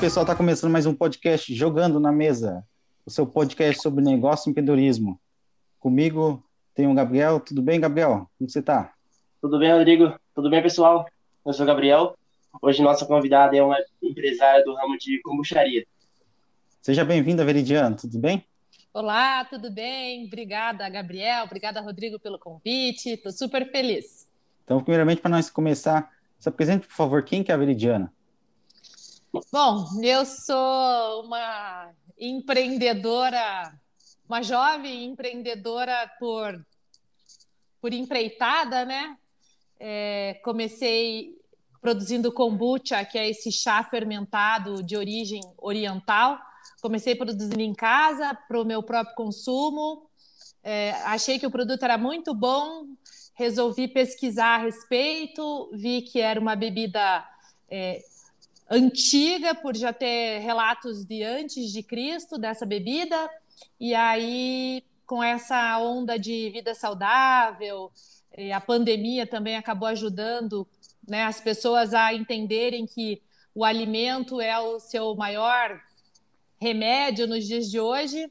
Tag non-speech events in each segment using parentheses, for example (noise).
Pessoal, tá começando mais um podcast Jogando na Mesa, o seu podcast sobre negócio e empreendedorismo. Comigo tem o Gabriel. Tudo bem, Gabriel? Como você tá? Tudo bem, Rodrigo? Tudo bem, pessoal? Eu sou o Gabriel. Hoje nossa convidada é uma empresária do ramo de kombucharia. Seja bem-vinda, Veridiano. Tudo bem? Olá, tudo bem? Obrigada, Gabriel. Obrigada, Rodrigo, pelo convite. Estou super feliz. Então, primeiramente, para nós começar, se apresente, por favor, quem que é a Veridiana? Bom, eu sou uma empreendedora, uma jovem empreendedora por, por empreitada, né? É, comecei produzindo kombucha, que é esse chá fermentado de origem oriental. Comecei produzindo em casa para o meu próprio consumo. É, achei que o produto era muito bom, resolvi pesquisar a respeito, vi que era uma bebida é, antiga, por já ter relatos de antes de Cristo dessa bebida, e aí com essa onda de vida saudável, a pandemia também acabou ajudando né, as pessoas a entenderem que o alimento é o seu maior remédio nos dias de hoje.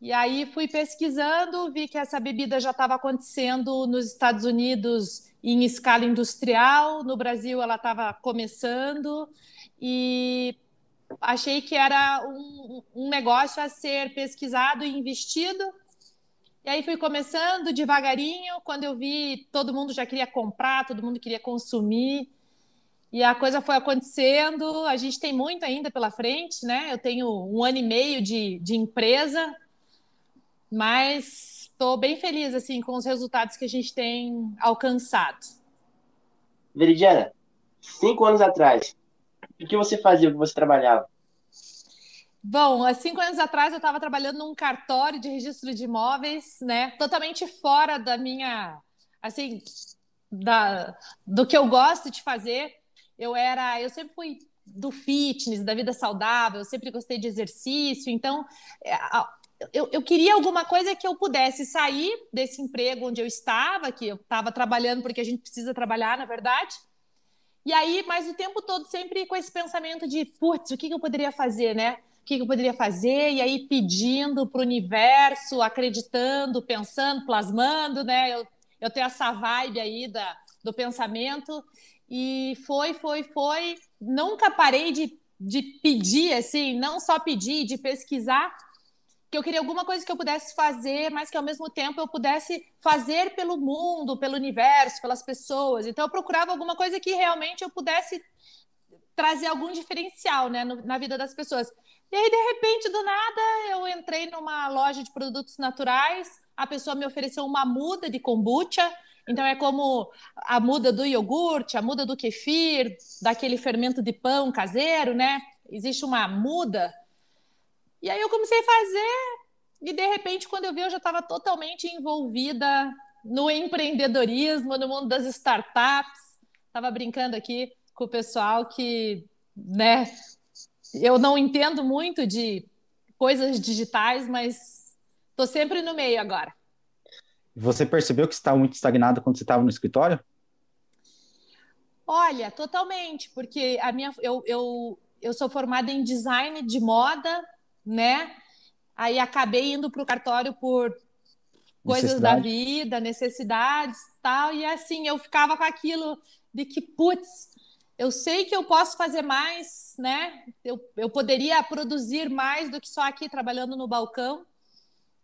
E aí fui pesquisando, vi que essa bebida já estava acontecendo nos Estados Unidos em escala industrial, no Brasil ela estava começando e achei que era um, um negócio a ser pesquisado e investido. E aí fui começando devagarinho, quando eu vi todo mundo já queria comprar, todo mundo queria consumir. E a coisa foi acontecendo. A gente tem muito ainda pela frente, né? Eu tenho um ano e meio de, de empresa, mas estou bem feliz assim com os resultados que a gente tem alcançado. Veridiana, cinco anos atrás, o que você fazia, o que você trabalhava? Bom, há cinco anos atrás eu estava trabalhando num cartório de registro de imóveis, né? Totalmente fora da minha, assim, da, do que eu gosto de fazer. Eu era, eu sempre fui do fitness, da vida saudável, eu sempre gostei de exercício, então é, eu, eu, queria alguma coisa que eu pudesse sair desse emprego onde eu estava, que eu estava trabalhando porque a gente precisa trabalhar, na verdade. E aí, mas o tempo todo sempre com esse pensamento de, putz, o que, que eu poderia fazer, né? o que eu poderia fazer, e aí pedindo para o universo, acreditando, pensando, plasmando, né? Eu, eu tenho essa vibe aí da, do pensamento, e foi, foi, foi. Nunca parei de, de pedir, assim, não só pedir, de pesquisar, que eu queria alguma coisa que eu pudesse fazer, mas que ao mesmo tempo eu pudesse fazer pelo mundo, pelo universo, pelas pessoas. Então eu procurava alguma coisa que realmente eu pudesse trazer algum diferencial né, no, na vida das pessoas. E aí, de repente, do nada, eu entrei numa loja de produtos naturais, a pessoa me ofereceu uma muda de kombucha. Então, é como a muda do iogurte, a muda do kefir, daquele fermento de pão caseiro, né? Existe uma muda. E aí eu comecei a fazer, e de repente, quando eu vi, eu já estava totalmente envolvida no empreendedorismo, no mundo das startups. Estava brincando aqui com o pessoal que, né, eu não entendo muito de coisas digitais, mas estou sempre no meio agora. Você percebeu que estava muito estagnado quando você estava no escritório? Olha, totalmente, porque a minha, eu, eu, eu sou formada em design de moda, né? Aí acabei indo para o cartório por coisas da vida, necessidades, tal, e assim eu ficava com aquilo de que putz, eu sei que eu posso fazer mais, né? Eu, eu poderia produzir mais do que só aqui trabalhando no balcão.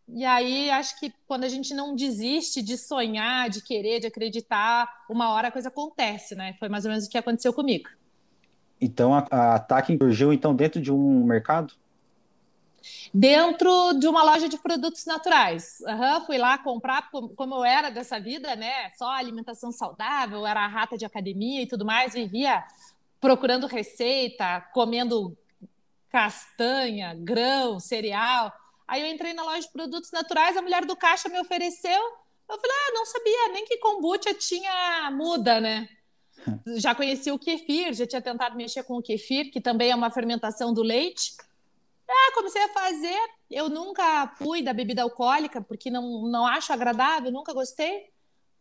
E aí acho que quando a gente não desiste de sonhar, de querer, de acreditar, uma hora a coisa acontece, né? Foi mais ou menos o que aconteceu comigo. Então a, a Ataque surgiu então dentro de um mercado? Dentro de uma loja de produtos naturais. Uhum, fui lá comprar, como eu era dessa vida, né? Só alimentação saudável, era rata de academia e tudo mais, vivia procurando receita, comendo castanha, grão, cereal. Aí eu entrei na loja de produtos naturais, a mulher do caixa me ofereceu. Eu falei, ah, não sabia nem que kombucha tinha muda, né? Já conhecia o kefir, já tinha tentado mexer com o kefir, que também é uma fermentação do leite. Ah, comecei a fazer. Eu nunca fui da bebida alcoólica, porque não, não acho agradável, nunca gostei.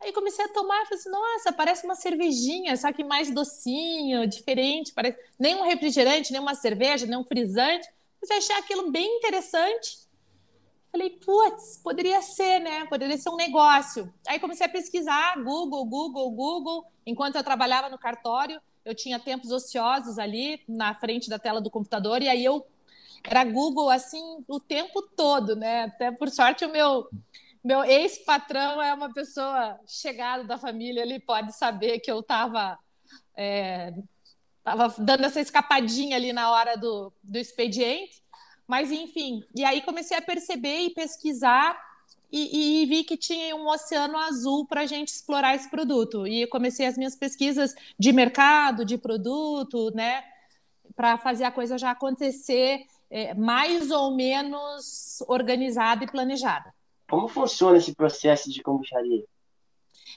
Aí comecei a tomar e falei assim, nossa, parece uma cervejinha, só que mais docinho, diferente, parece nem um refrigerante, nem uma cerveja, nem um frisante. Mas eu achei aquilo bem interessante. Falei, putz, poderia ser, né? Poderia ser um negócio. Aí comecei a pesquisar, Google, Google, Google. Enquanto eu trabalhava no cartório, eu tinha tempos ociosos ali na frente da tela do computador, e aí eu era Google assim o tempo todo, né? Até por sorte o meu meu ex-patrão é uma pessoa chegada da família, ele pode saber que eu estava é, tava dando essa escapadinha ali na hora do, do expediente. Mas, enfim, e aí comecei a perceber e pesquisar e, e vi que tinha um oceano azul para a gente explorar esse produto. E comecei as minhas pesquisas de mercado, de produto, né? Para fazer a coisa já acontecer é, mais ou menos organizada e planejada. Como funciona esse processo de kombucharia?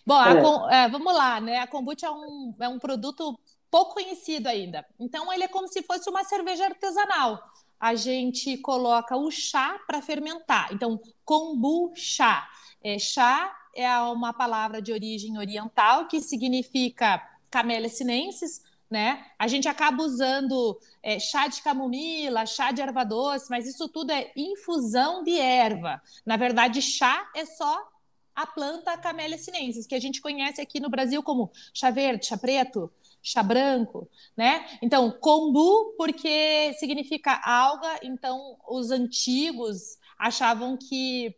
Bom, é. É, vamos lá, né? A kombucha é um, é um produto pouco conhecido ainda. Então, ele é como se fosse uma cerveja artesanal. A gente coloca o chá para fermentar. Então, kombucha. É, chá é uma palavra de origem oriental que significa camélia sinensis, né? A gente acaba usando é, chá de camomila, chá de erva doce, mas isso tudo é infusão de erva. Na verdade, chá é só a planta Camellia sinensis, que a gente conhece aqui no Brasil como chá verde, chá preto, chá branco, né? Então, kombu, porque significa alga, então os antigos achavam que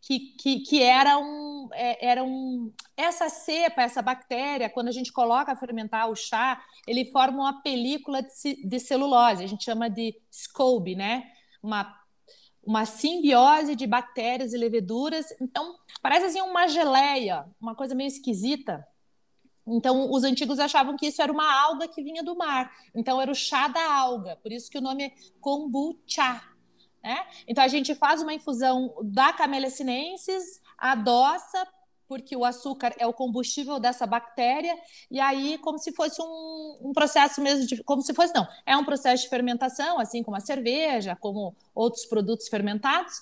que, que, que era, um, é, era um. Essa cepa, essa bactéria, quando a gente coloca a fermentar o chá, ele forma uma película de, de celulose, a gente chama de SCOBY, né? Uma, uma simbiose de bactérias e leveduras. Então, parece assim uma geleia, uma coisa meio esquisita. Então, os antigos achavam que isso era uma alga que vinha do mar. Então, era o chá da alga. Por isso que o nome é kombucha, né? Então a gente faz uma infusão da Camellia sinensis, adoça, porque o açúcar é o combustível dessa bactéria, e aí, como se fosse um, um, processo mesmo de. Como se fosse, não, é um processo de fermentação, assim como a cerveja, como outros produtos fermentados.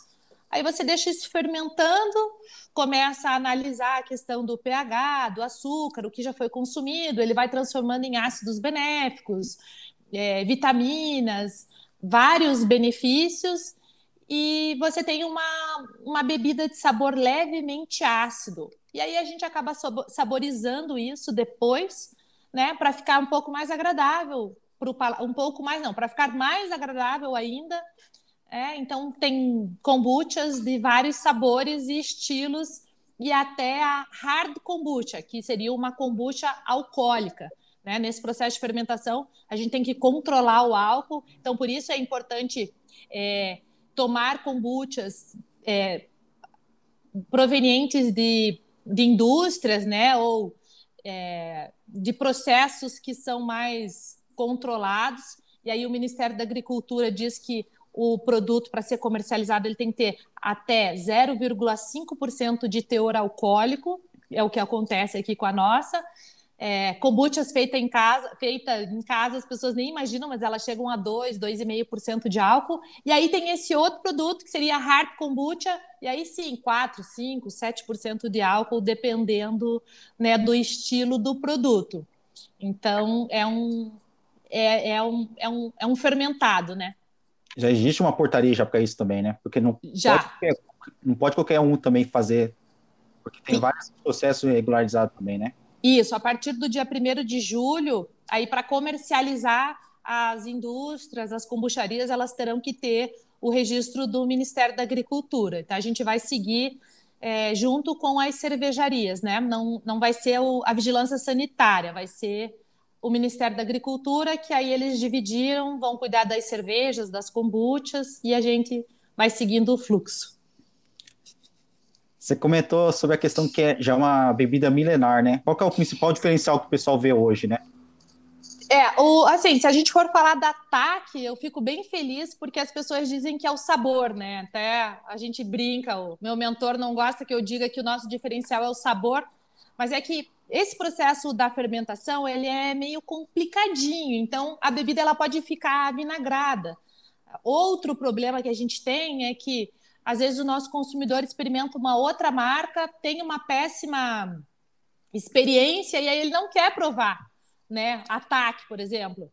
Aí você deixa isso fermentando, começa a analisar a questão do pH, do açúcar, o que já foi consumido, ele vai transformando em ácidos benéficos, é, vitaminas, vários benefícios e você tem uma, uma bebida de sabor levemente ácido. E aí a gente acaba saborizando isso depois, né, para ficar um pouco mais agradável, pro, um pouco mais não, para ficar mais agradável ainda. É, então tem kombuchas de vários sabores e estilos e até a hard kombucha, que seria uma kombucha alcoólica. Né? Nesse processo de fermentação, a gente tem que controlar o álcool, então por isso é importante é, tomar kombuchas é, provenientes de, de indústrias, né? Ou é, de processos que são mais controlados. E aí o Ministério da Agricultura diz que o produto para ser comercializado ele tem que ter até 0,5% de teor alcoólico, é o que acontece aqui com a nossa, é, kombuchas feita em casa, feita em casa, as pessoas nem imaginam, mas elas chegam a 2, 2,5% de álcool. E aí tem esse outro produto que seria a hard kombucha, e aí sim, 4, 5, 7% de álcool, dependendo né, do estilo do produto. Então é um é, é, um, é, um, é um fermentado, né? Já existe uma portaria já para isso também, né? Porque não já. Pode qualquer, não pode qualquer um também fazer, porque tem sim. vários processos regularizados também, né? Isso, a partir do dia 1 de julho, aí para comercializar as indústrias, as kombucharias, elas terão que ter o registro do Ministério da Agricultura. Então, a gente vai seguir é, junto com as cervejarias, né? Não, não vai ser o, a vigilância sanitária, vai ser o Ministério da Agricultura, que aí eles dividiram, vão cuidar das cervejas, das kombuchas, e a gente vai seguindo o fluxo. Você comentou sobre a questão que é já uma bebida milenar, né? Qual é o principal diferencial que o pessoal vê hoje, né? É, o, assim, se a gente for falar da TAC, eu fico bem feliz porque as pessoas dizem que é o sabor, né? Até a gente brinca, o meu mentor não gosta que eu diga que o nosso diferencial é o sabor, mas é que esse processo da fermentação, ele é meio complicadinho, então a bebida ela pode ficar vinagrada. Outro problema que a gente tem é que às vezes o nosso consumidor experimenta uma outra marca, tem uma péssima experiência e aí ele não quer provar, né? Ataque, por exemplo.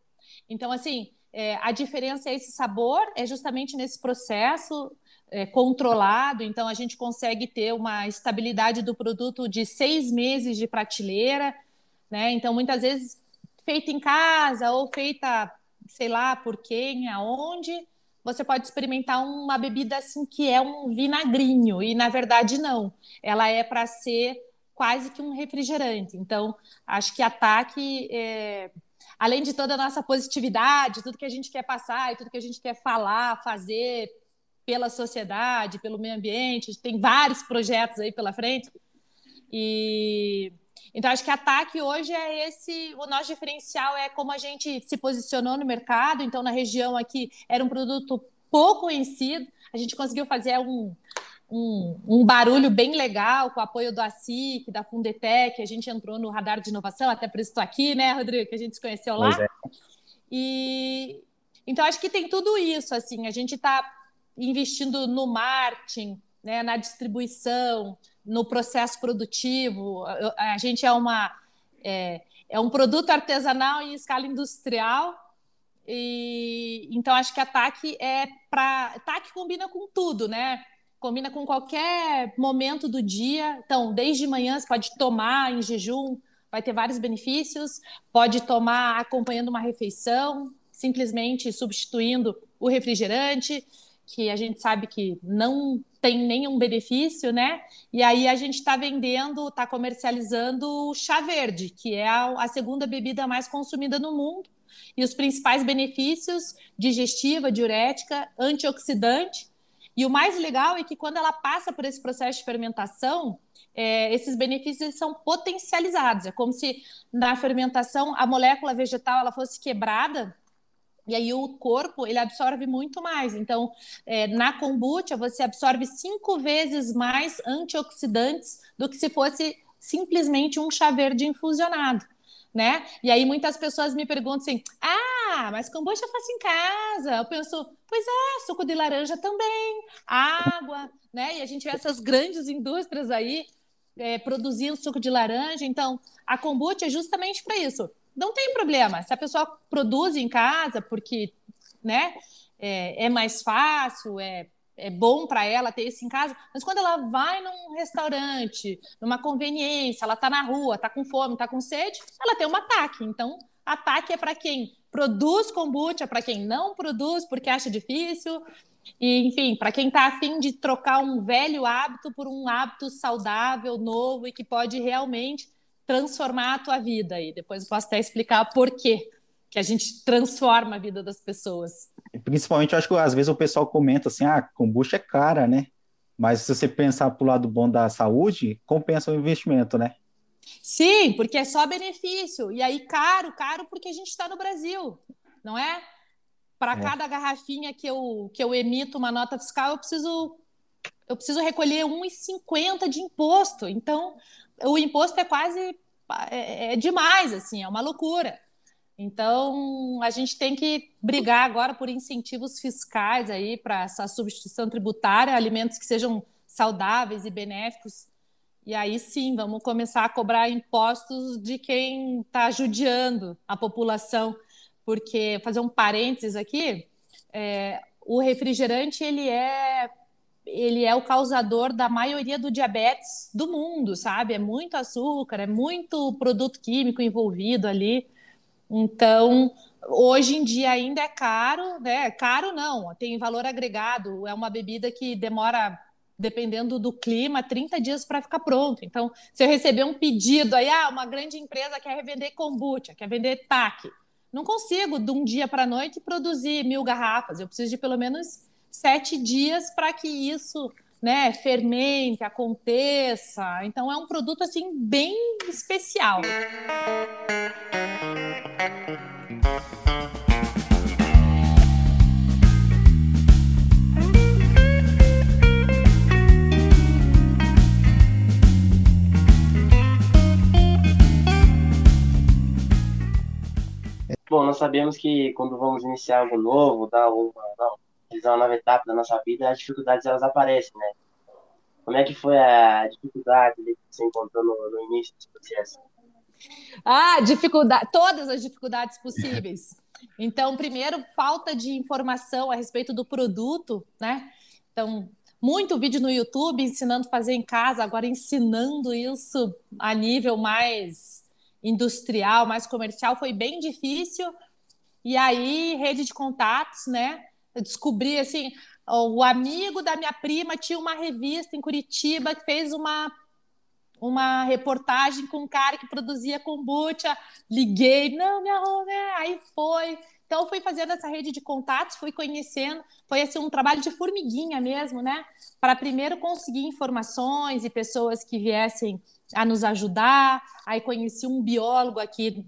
Então, assim, é, a diferença é esse sabor, é justamente nesse processo é, controlado, então a gente consegue ter uma estabilidade do produto de seis meses de prateleira, né? Então, muitas vezes, feita em casa ou feita, sei lá, por quem, aonde, você pode experimentar uma bebida assim que é um vinagrinho, e na verdade não. Ela é para ser quase que um refrigerante. Então, acho que ataque, é, além de toda a nossa positividade, tudo que a gente quer passar e tudo que a gente quer falar, fazer pela sociedade, pelo meio ambiente, tem vários projetos aí pela frente. E então acho que ataque hoje é esse, o nosso diferencial é como a gente se posicionou no mercado. Então na região aqui era um produto pouco conhecido, a gente conseguiu fazer um um, um, barulho bem legal com o apoio do ASIC, da Fundetec, a gente entrou no radar de inovação, até por isso estou aqui, né, Rodrigo, que a gente se conheceu lá. É. E então acho que tem tudo isso, assim, a gente está investindo no marketing, né, na distribuição, no processo produtivo. A gente é uma é, é um produto artesanal em escala industrial. E então acho que a TAC é para TAC combina com tudo, né? combina com qualquer momento do dia. Então, desde manhã você pode tomar em jejum, vai ter vários benefícios. Pode tomar acompanhando uma refeição, simplesmente substituindo o refrigerante, que a gente sabe que não tem nenhum benefício, né? E aí a gente está vendendo, está comercializando chá verde, que é a, a segunda bebida mais consumida no mundo. E os principais benefícios digestiva, diurética, antioxidante e o mais legal é que quando ela passa por esse processo de fermentação, é, esses benefícios são potencializados. É como se na fermentação a molécula vegetal ela fosse quebrada e aí o corpo ele absorve muito mais. Então, é, na kombucha você absorve cinco vezes mais antioxidantes do que se fosse simplesmente um chá verde infusionado né? E aí muitas pessoas me perguntam assim: ah, mas kombucha eu faço em casa. Eu penso, pois é, suco de laranja também, água, né? E a gente vê essas grandes indústrias aí é, produzindo suco de laranja. Então, a kombucha é justamente para isso. Não tem problema. Se a pessoa produz em casa, porque né, é, é mais fácil, é é bom para ela ter isso em casa, mas quando ela vai num restaurante, numa conveniência, ela está na rua, está com fome, está com sede, ela tem um ataque. Então, ataque é para quem produz kombucha, para quem não produz porque acha difícil, e enfim, para quem está afim de trocar um velho hábito por um hábito saudável, novo e que pode realmente transformar a tua vida. E depois eu posso até explicar por quê que a gente transforma a vida das pessoas. Principalmente, eu acho que às vezes o pessoal comenta assim, ah, kombucha é cara, né? Mas se você pensar para o lado bom da saúde, compensa o investimento, né? Sim, porque é só benefício. E aí, caro, caro, porque a gente está no Brasil, não é? Para é. cada garrafinha que eu, que eu emito uma nota fiscal, eu preciso, eu preciso recolher 1,50 de imposto. Então, o imposto é quase é, é demais, assim, é uma loucura. Então, a gente tem que brigar agora por incentivos fiscais aí para essa substituição tributária, alimentos que sejam saudáveis e benéficos. E aí sim, vamos começar a cobrar impostos de quem está judiando a população. Porque, fazer um parênteses aqui, é, o refrigerante ele é ele é o causador da maioria do diabetes do mundo, sabe? É muito açúcar, é muito produto químico envolvido ali. Então, hoje em dia ainda é caro, né? Caro não, tem valor agregado, é uma bebida que demora, dependendo do clima, 30 dias para ficar pronto. Então, se eu receber um pedido aí, ah, uma grande empresa quer vender kombucha, quer vender taque, não consigo de um dia para a noite produzir mil garrafas. Eu preciso de pelo menos sete dias para que isso né, fermente, aconteça. Então é um produto assim bem especial. Bom, nós sabemos que quando vamos iniciar algo novo, dar uma, uma nova etapa da nossa vida, as dificuldades elas aparecem, né? Como é que foi a dificuldade que você encontrou no, no início desse processo? Ah, dificuldade, todas as dificuldades possíveis. Então, primeiro, falta de informação a respeito do produto, né? Então, muito vídeo no YouTube ensinando a fazer em casa, agora ensinando isso a nível mais industrial, mais comercial, foi bem difícil. E aí, rede de contatos, né? Descobri assim, o amigo da minha prima tinha uma revista em Curitiba que fez uma uma reportagem com um cara que produzia kombucha. Liguei, não, me arrume, aí foi. Então, fui fazendo essa rede de contatos, fui conhecendo, foi assim um trabalho de formiguinha mesmo, né? Para primeiro conseguir informações e pessoas que viessem a nos ajudar. Aí conheci um biólogo aqui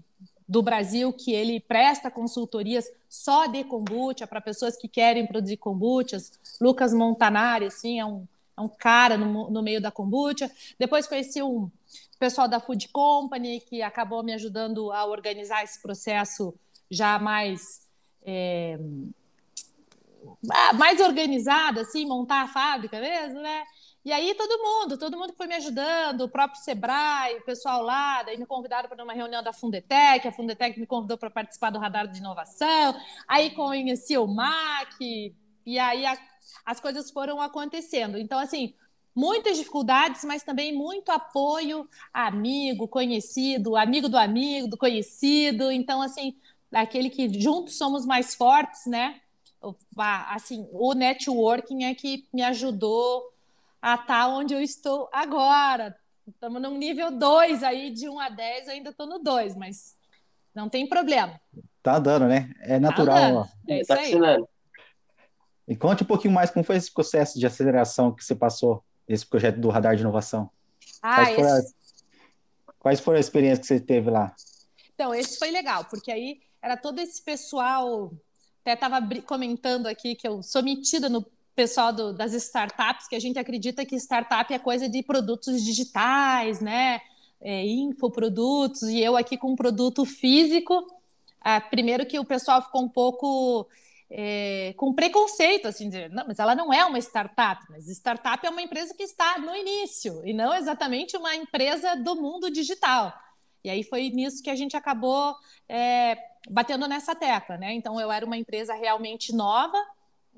do Brasil que ele presta consultorias só de kombucha para pessoas que querem produzir kombuchas. Lucas Montanari, assim, é um, é um cara no, no meio da kombucha. Depois conheci um pessoal da Food Company que acabou me ajudando a organizar esse processo já mais é, mais organizado, assim, montar a fábrica mesmo, né? E aí todo mundo, todo mundo foi me ajudando, o próprio Sebrae, o pessoal lá, daí me convidaram para uma reunião da Fundetec, a Fundetec me convidou para participar do radar de inovação, aí conheci o MAC, e aí a, as coisas foram acontecendo. Então, assim, muitas dificuldades, mas também muito apoio, amigo, conhecido, amigo do amigo, do conhecido. Então, assim, aquele que juntos somos mais fortes, né? Assim, o networking é que me ajudou a estar tá onde eu estou agora. Estamos num nível 2 aí, de 1 a 10, eu ainda estou no 2, mas não tem problema. Tá dando, né? É natural. Tá dando. É isso tá aí. E conte um pouquinho mais como foi esse processo de aceleração que você passou, esse projeto do Radar de Inovação. Ah, quais, esse... foram as, quais foram as experiências que você teve lá? Então, esse foi legal, porque aí era todo esse pessoal. Até estava comentando aqui que eu sou metida no pessoal do, das startups, que a gente acredita que startup é coisa de produtos digitais, né? É, infoprodutos, e eu aqui com um produto físico. Ah, primeiro que o pessoal ficou um pouco é, com preconceito, assim, dizer, não, mas ela não é uma startup, mas startup é uma empresa que está no início, e não exatamente uma empresa do mundo digital. E aí foi nisso que a gente acabou é, batendo nessa tecla, né? Então eu era uma empresa realmente nova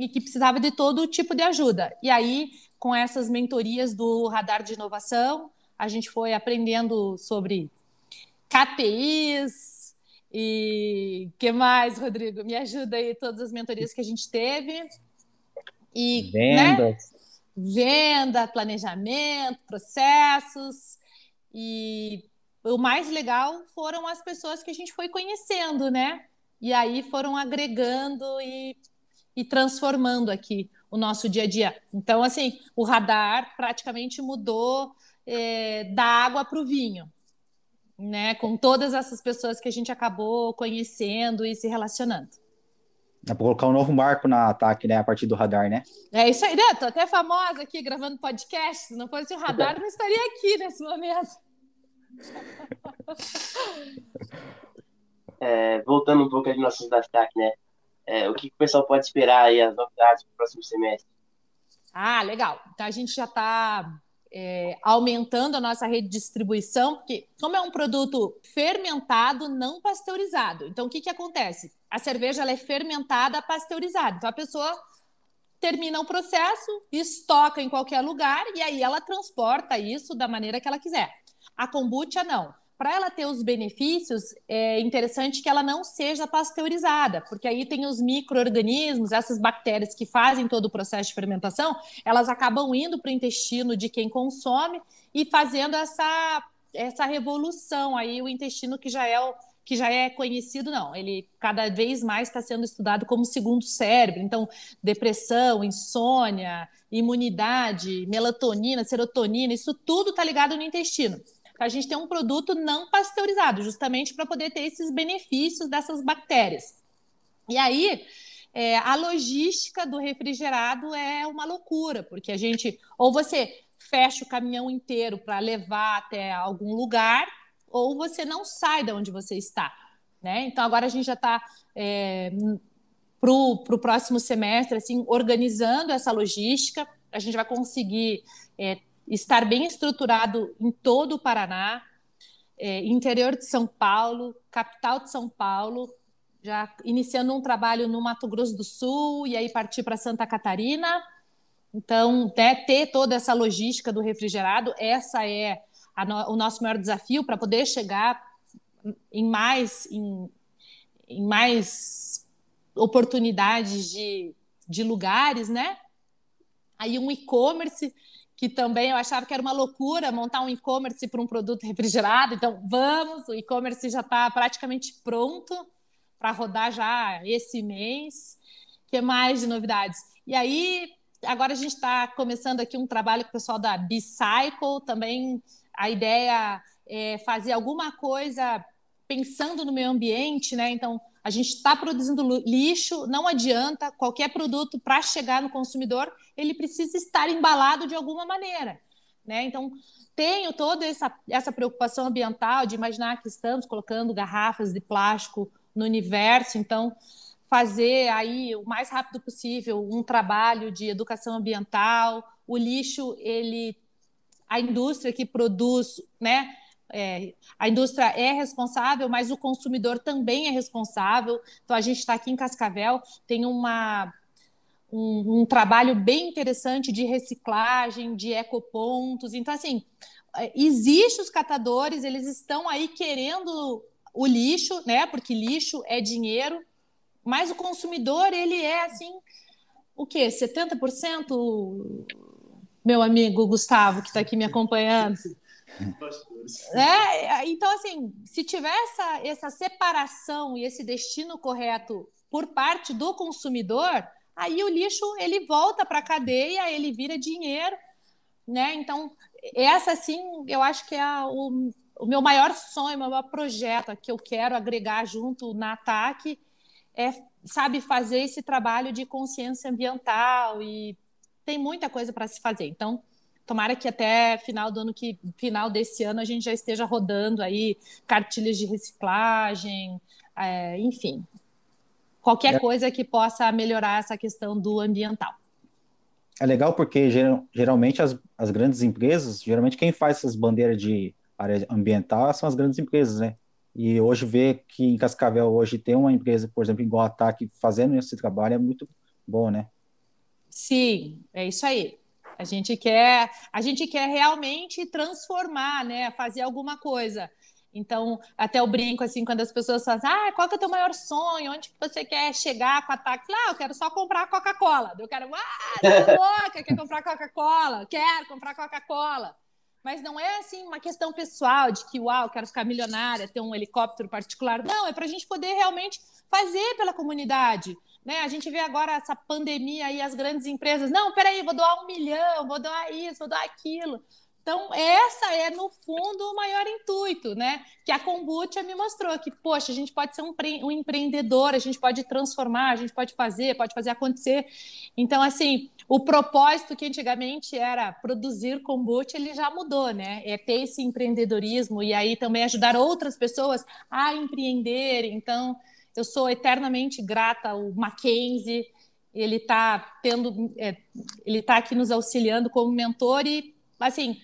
e que precisava de todo tipo de ajuda. E aí, com essas mentorias do radar de inovação, a gente foi aprendendo sobre KPIs e que mais, Rodrigo? Me ajuda aí todas as mentorias que a gente teve. E, Vendas. Né? Venda, planejamento, processos e o mais legal foram as pessoas que a gente foi conhecendo, né? E aí foram agregando e, e transformando aqui o nosso dia a dia. Então, assim, o radar praticamente mudou é, da água para o vinho, né? Com todas essas pessoas que a gente acabou conhecendo e se relacionando. Dá para colocar um novo marco na ataque, né? A partir do radar, né? É isso aí, né? Tô até famosa aqui gravando podcast. Se não fosse o radar, não estaria aqui nesse momento. É, voltando um pouco ali no assunto da né? É, o que, que, o pessoal pode esperar aí, as novidades para o próximo semestre? Ah, legal. Então a gente já está é, aumentando a nossa rede de distribuição, porque como é um produto fermentado, não pasteurizado. Então o que, que acontece? A cerveja ela é fermentada pasteurizada. Então a pessoa termina o processo, estoca em qualquer lugar e aí ela transporta isso da maneira que ela quiser. A kombucha não. Para ela ter os benefícios, é interessante que ela não seja pasteurizada, porque aí tem os micro-organismos, essas bactérias que fazem todo o processo de fermentação, elas acabam indo para o intestino de quem consome e fazendo essa, essa revolução aí, o intestino que já é o, que já é conhecido, não. Ele cada vez mais está sendo estudado como segundo cérebro. Então, depressão, insônia, imunidade, melatonina, serotonina, isso tudo está ligado no intestino a gente tem um produto não pasteurizado, justamente para poder ter esses benefícios dessas bactérias. E aí, é, a logística do refrigerado é uma loucura, porque a gente, ou você fecha o caminhão inteiro para levar até algum lugar, ou você não sai de onde você está. Né? Então, agora a gente já está é, para o próximo semestre, assim, organizando essa logística. A gente vai conseguir é, estar bem estruturado em todo o Paraná, é, interior de São Paulo, capital de São Paulo, já iniciando um trabalho no Mato Grosso do Sul e aí partir para Santa Catarina. Então, né, ter toda essa logística do refrigerado, essa é no, o nosso maior desafio para poder chegar em mais, em, em mais oportunidades de, de lugares, né? Aí um e-commerce que também eu achava que era uma loucura montar um e-commerce para um produto refrigerado. Então, vamos, o e-commerce já está praticamente pronto para rodar já esse mês. que mais de novidades? E aí, agora a gente está começando aqui um trabalho com o pessoal da Bicycle, também a ideia é fazer alguma coisa pensando no meio ambiente, né? Então, a gente está produzindo lixo, não adianta qualquer produto para chegar no consumidor, ele precisa estar embalado de alguma maneira. Né? Então, tenho toda essa, essa preocupação ambiental de imaginar que estamos colocando garrafas de plástico no universo, então fazer aí o mais rápido possível um trabalho de educação ambiental. O lixo, ele, a indústria que produz, né, é, a indústria é responsável, mas o consumidor também é responsável. Então, a gente está aqui em Cascavel, tem uma, um, um, trabalho bem interessante de reciclagem, de ecopontos. Então, assim, é, existe os catadores, eles estão aí querendo o lixo, né? Porque lixo é dinheiro, mas o consumidor, ele é assim, o quê? 70%? Meu amigo Gustavo, que está aqui me acompanhando. É, então, assim, se tiver essa, essa separação e esse destino correto por parte do consumidor, aí o lixo ele volta para a cadeia, ele vira dinheiro, né? Então, essa, assim, eu acho que é a, o, o meu maior sonho, o meu projeto que eu quero agregar junto na ATAC é, sabe, fazer esse trabalho de consciência ambiental e tem muita coisa para se fazer. Então, Tomara que até final do ano que final desse ano a gente já esteja rodando aí cartilhas de reciclagem, é, enfim, qualquer é. coisa que possa melhorar essa questão do ambiental. É legal porque geralmente as, as grandes empresas, geralmente quem faz essas bandeiras de área ambiental são as grandes empresas, né? E hoje ver que em Cascavel hoje tem uma empresa, por exemplo, igual a TAC, fazendo esse trabalho é muito bom, né? Sim, é isso aí. A gente quer, a gente quer realmente transformar, né? Fazer alguma coisa. Então, até eu brinco assim, quando as pessoas falam, ah, qual que é o teu maior sonho? Onde que você quer chegar com a táxi? Ah, eu quero só comprar Coca-Cola. Eu quero, ah, tá (laughs) louca, quer comprar Coca-Cola? Quero comprar Coca-Cola. Mas não é assim uma questão pessoal de que, uau, quero ficar milionária, ter um helicóptero particular. Não, é para a gente poder realmente fazer pela comunidade. Né? A gente vê agora essa pandemia e as grandes empresas, não, peraí, vou doar um milhão, vou doar isso, vou doar aquilo. Então, essa é, no fundo, o maior intuito, né? Que a kombucha me mostrou que, poxa, a gente pode ser um, um, empreendedor, a gente pode transformar, a gente pode fazer, pode fazer acontecer. Então, assim, o propósito que antigamente era produzir kombucha, ele já mudou, né? É ter esse empreendedorismo e aí também ajudar outras pessoas a empreender. Então, eu sou eternamente grata ao Mackenzie. Ele está tendo, é, ele está aqui nos auxiliando como mentor e, assim,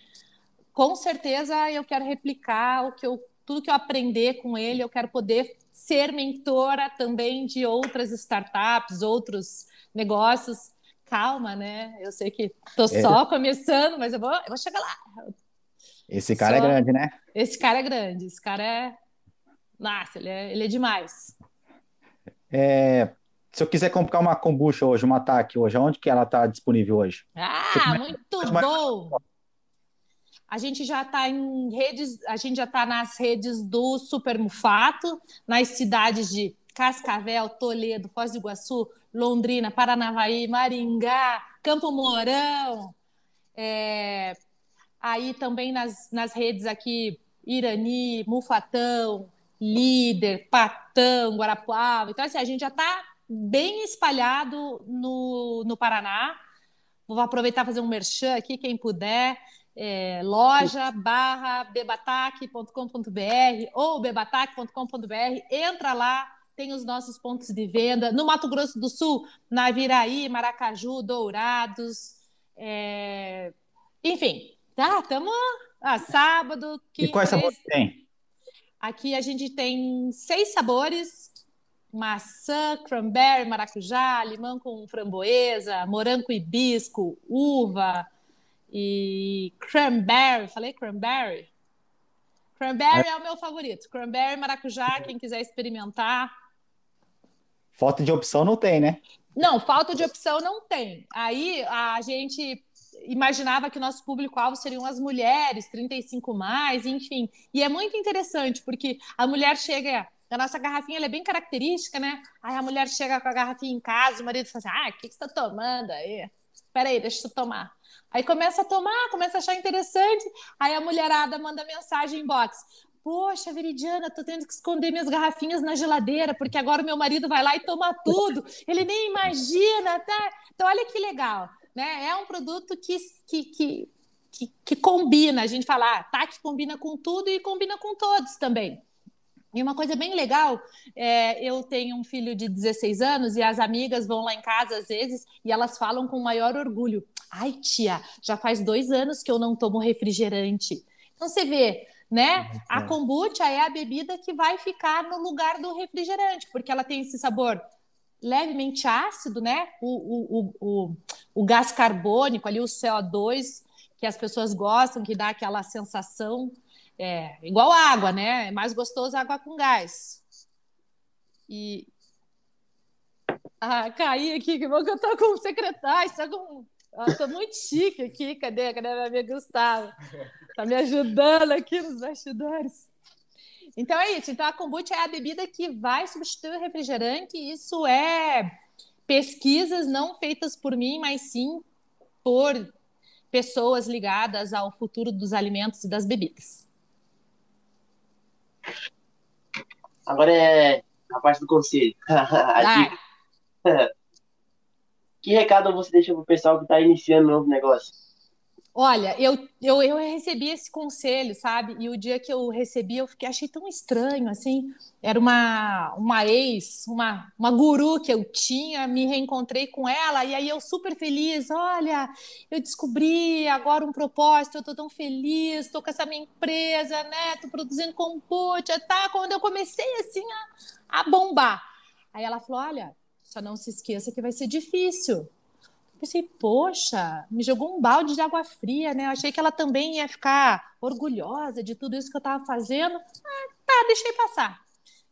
com certeza eu quero replicar o que eu, tudo que eu aprender com ele. Eu quero poder ser mentora também de outras startups, outros negócios. Calma, né? Eu sei que estou é. só começando, mas eu vou, eu vou chegar lá. Esse cara é só... é grande, né? Esse cara é grande. Esse cara é. Nossa, ele é, ele é demais. É, se eu quiser comprar uma kombucha hoje, uma TAC hoje, onde que ela está disponível hoje? Ah, muito bom! A gente já está em redes, a gente já está nas redes do Super Mufato, nas cidades de Cascavel, Toledo, Foz do Iguaçu, Londrina, Paranavaí, Maringá, Campo Mourão, é, aí também nas, nas redes aqui, Irani, Mufatão, Líder, Patão, Guarapuava. Então, assim, a gente já está bem espalhado no, no Paraná. Vou aproveitar fazer um merchan aqui, quem puder. É, loja barra bebatac.com.br ou bebatac.com.br. Entra lá, tem os nossos pontos de venda. No Mato Grosso do Sul, na Viraí, Maracaju, Dourados. É... Enfim, tá, estamos ah, sábado. E quais sabores tem? Aqui a gente tem seis sabores: maçã, cranberry, maracujá, limão com framboesa, morango hibisco, uva e cranberry. Falei cranberry? Cranberry é. é o meu favorito. Cranberry, maracujá, quem quiser experimentar. Falta de opção não tem, né? Não, falta de opção não tem. Aí a gente imaginava que nosso público-alvo seriam as mulheres, 35 mais, enfim. E é muito interessante, porque a mulher chega. A nossa garrafinha é bem característica, né? Aí a mulher chega com a garrafinha em casa, o marido fala assim: Ah, o que, que você está tomando aí? Peraí, deixa eu tomar. Aí começa a tomar, começa a achar interessante. Aí a mulherada manda mensagem em box. Poxa, Veridiana, tô tendo que esconder minhas garrafinhas na geladeira, porque agora o meu marido vai lá e toma tudo. Ele nem imagina, tá? Então, olha que legal, né? É um produto que, que, que, que, que combina. A gente fala, ah, tá, que combina com tudo e combina com todos também. E uma coisa bem legal, é, eu tenho um filho de 16 anos e as amigas vão lá em casa às vezes e elas falam com maior orgulho: Ai, tia, já faz dois anos que eu não tomo refrigerante. Então você vê, né? A kombucha é a bebida que vai ficar no lugar do refrigerante, porque ela tem esse sabor levemente ácido, né? O, o, o, o, gás carbônico ali, o CO2, que as pessoas gostam, que dá aquela sensação é, igual água, né? É mais gostoso água com gás. E. Ah, caí aqui, que bom que eu tô com o secretário, tá com. Ah, tô muito chique aqui. Cadê? Cadê amigo Gustavo? Tá me ajudando aqui nos bastidores. Então é isso. Então a kombucha é a bebida que vai substituir o refrigerante. Isso é pesquisas não feitas por mim, mas sim por pessoas ligadas ao futuro dos alimentos e das bebidas. Agora é a parte do conselho. (laughs) (laughs) que recado você deixa pro pessoal que está iniciando um novo negócio? Olha, eu, eu, eu recebi esse conselho, sabe? E o dia que eu recebi, eu fiquei, achei tão estranho, assim. Era uma, uma ex, uma, uma guru que eu tinha, me reencontrei com ela, e aí eu super feliz. Olha, eu descobri agora um propósito, eu tô tão feliz, estou com essa minha empresa, né? Tô produzindo kombucha, tá? Quando eu comecei, assim, a, a bombar. Aí ela falou: olha, só não se esqueça que vai ser difícil Pensei, poxa, me jogou um balde de água fria, né? Eu achei que ela também ia ficar orgulhosa de tudo isso que eu estava fazendo. Ah, tá, deixei passar.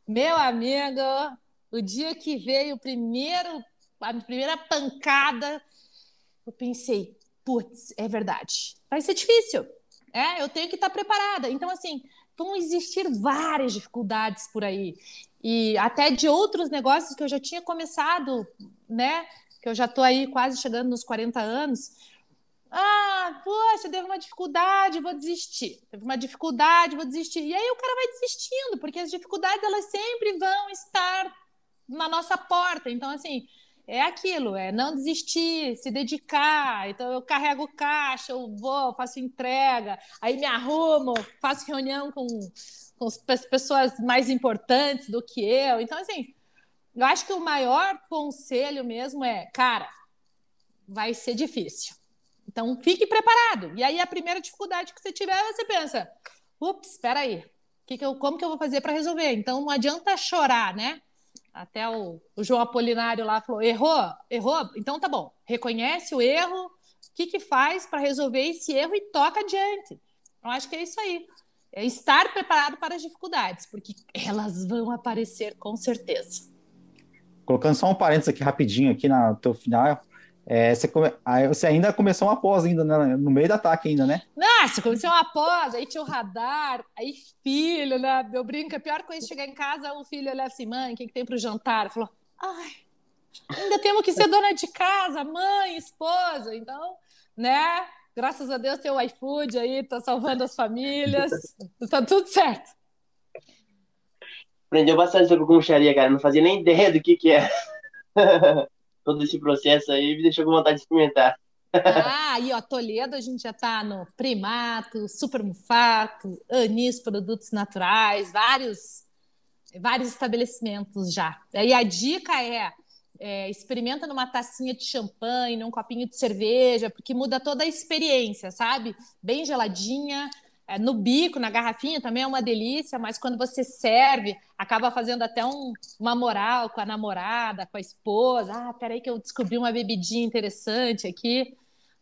Meu amigo, o dia que veio o primeiro, a primeira pancada, eu pensei, putz, é verdade. Vai ser difícil. É, eu tenho que estar preparada. Então, assim, vão existir várias dificuldades por aí. E até de outros negócios que eu já tinha começado, né? Que eu já estou aí quase chegando nos 40 anos. Ah, poxa, teve uma dificuldade, vou desistir. Teve uma dificuldade, vou desistir. E aí o cara vai desistindo, porque as dificuldades elas sempre vão estar na nossa porta. Então, assim, é aquilo, é não desistir, se dedicar. Então, eu carrego caixa, eu vou, faço entrega, aí me arrumo, faço reunião com, com as pessoas mais importantes do que eu. Então, assim, eu acho que o maior conselho mesmo é, cara, vai ser difícil. Então, fique preparado. E aí, a primeira dificuldade que você tiver, você pensa: ups, espera aí, que que eu, como que eu vou fazer para resolver? Então, não adianta chorar, né? Até o, o, João Apolinário lá falou: errou? Errou? Então tá bom. Reconhece o erro, o que, que faz para resolver esse erro e toca adiante. Eu acho que é isso aí. É estar preparado para as dificuldades, porque elas vão aparecer com certeza. Colocando só um parênteses aqui rapidinho aqui na teu final, é, você, come... aí você ainda começou uma pós ainda, né? no meio do ataque ainda, né? Nossa, começou uma pós, aí tinha o radar, aí filho, né? Eu brinco, a pior coisa é chegar em casa, o filho olha assim, mãe, o que, que tem pro jantar? Falou, ai, ainda temos que ser dona de casa, mãe, esposa, então, né? Graças a Deus tem o iFood aí, tá salvando as famílias, tá tudo certo aprendeu bastante sobre concharia, cara. Não fazia nem ideia do que que é. (laughs) Todo esse processo aí me deixou com vontade de experimentar. Ah, e ó, Toledo, a gente já tá no Primato, Super Mufato, Anis Produtos Naturais, vários vários estabelecimentos já. E a dica é, é, experimenta numa tacinha de champanhe, num copinho de cerveja, porque muda toda a experiência, sabe? Bem geladinha, no bico, na garrafinha também é uma delícia, mas quando você serve, acaba fazendo até um, uma moral com a namorada, com a esposa. Ah, peraí que eu descobri uma bebidinha interessante aqui.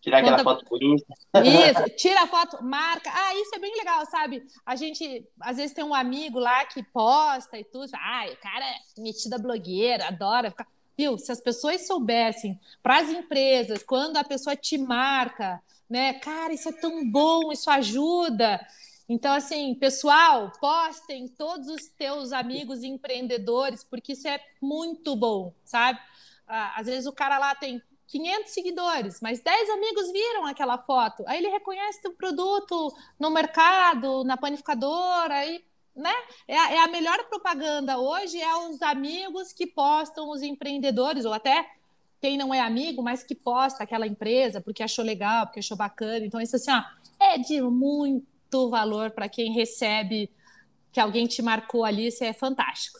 Tirar Conta... aquela foto por Insta. Isso, tira a foto, marca. Ah, isso é bem legal, sabe? A gente, às vezes, tem um amigo lá que posta e tudo. Ah, o cara é metida blogueira, adora ficar. Viu? Se as pessoas soubessem, para as empresas, quando a pessoa te marca, né? Cara, isso é tão bom, isso ajuda. Então, assim, pessoal, postem todos os teus amigos empreendedores, porque isso é muito bom, sabe? Ah, às vezes o cara lá tem 500 seguidores, mas 10 amigos viram aquela foto. Aí ele reconhece o produto no mercado, na panificadora, aí, né? É a, é a melhor propaganda hoje é os amigos que postam os empreendedores, ou até quem não é amigo, mas que posta aquela empresa porque achou legal, porque achou bacana. Então, isso assim, ó, é de muito valor para quem recebe que alguém te marcou ali, isso é fantástico.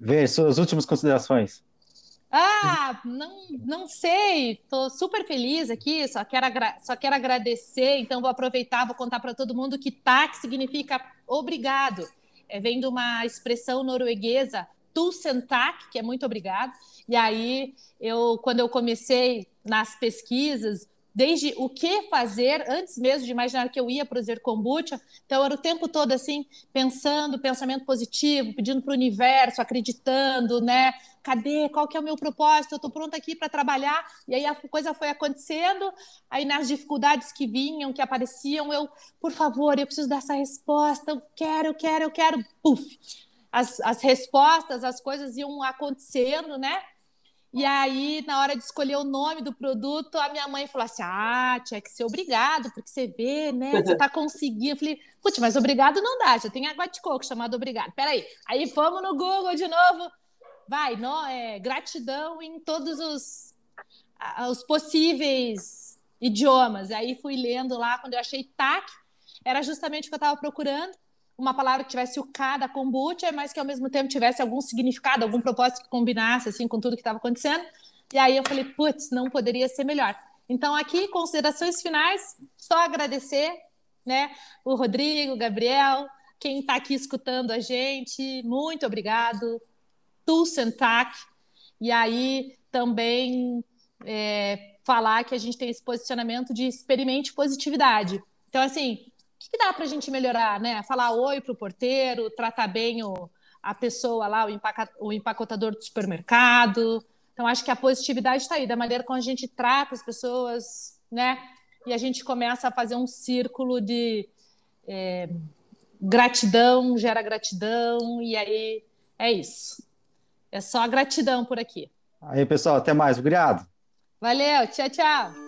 Vê, suas últimas considerações. Ah, não, não sei. Estou super feliz aqui. Só quero, só quero agradecer. Então, vou aproveitar, vou contar para todo mundo que TAC significa obrigado. É, vem de uma expressão norueguesa, tusen tak, que é muito obrigado. E aí, eu, quando eu comecei nas pesquisas, desde o que fazer, antes mesmo de imaginar que eu ia produzir kombucha. Então, era o tempo todo assim, pensando, pensamento positivo, pedindo para o universo, acreditando, né? Cadê? Qual que é o meu propósito? Eu estou pronta aqui para trabalhar. E aí a coisa foi acontecendo. Aí nas dificuldades que vinham, que apareciam, eu, por favor, eu preciso dessa resposta. Eu quero, eu quero, eu quero. Puf! As, as respostas, as coisas iam acontecendo, né? E aí, na hora de escolher o nome do produto, a minha mãe falou assim: Ah, tinha que ser obrigado, porque você vê, né? Você tá conseguindo. Eu falei, putz, mas obrigado não dá, já tem água de coco chamado obrigado. Peraí. Aí fomos no Google de novo. Vai, não, é gratidão em todos os, os possíveis idiomas. Aí fui lendo lá, quando eu achei TAC, era justamente o que eu estava procurando uma palavra que tivesse o K da kombucha, mas que ao mesmo tempo tivesse algum significado, algum propósito que combinasse assim com tudo que estava acontecendo. E aí eu falei, putz, não poderia ser melhor. Então aqui considerações finais, só agradecer, né, o Rodrigo, o Gabriel, quem está aqui escutando a gente, muito obrigado. Tu Sentac. E aí também é, falar que a gente tem esse posicionamento de experimente positividade. Então, assim, que, que dá para a gente melhorar, né? Falar oi para o porteiro, tratar bem o, a pessoa lá, o, empaca, o empacotador do supermercado. Então, acho que a positividade está aí, da maneira como a gente trata as pessoas, né? E a gente começa a fazer um círculo de é, gratidão, gera gratidão, e aí é isso. É só gratidão por aqui. Aí, pessoal, até mais. Obrigado. Valeu, tchau, tchau.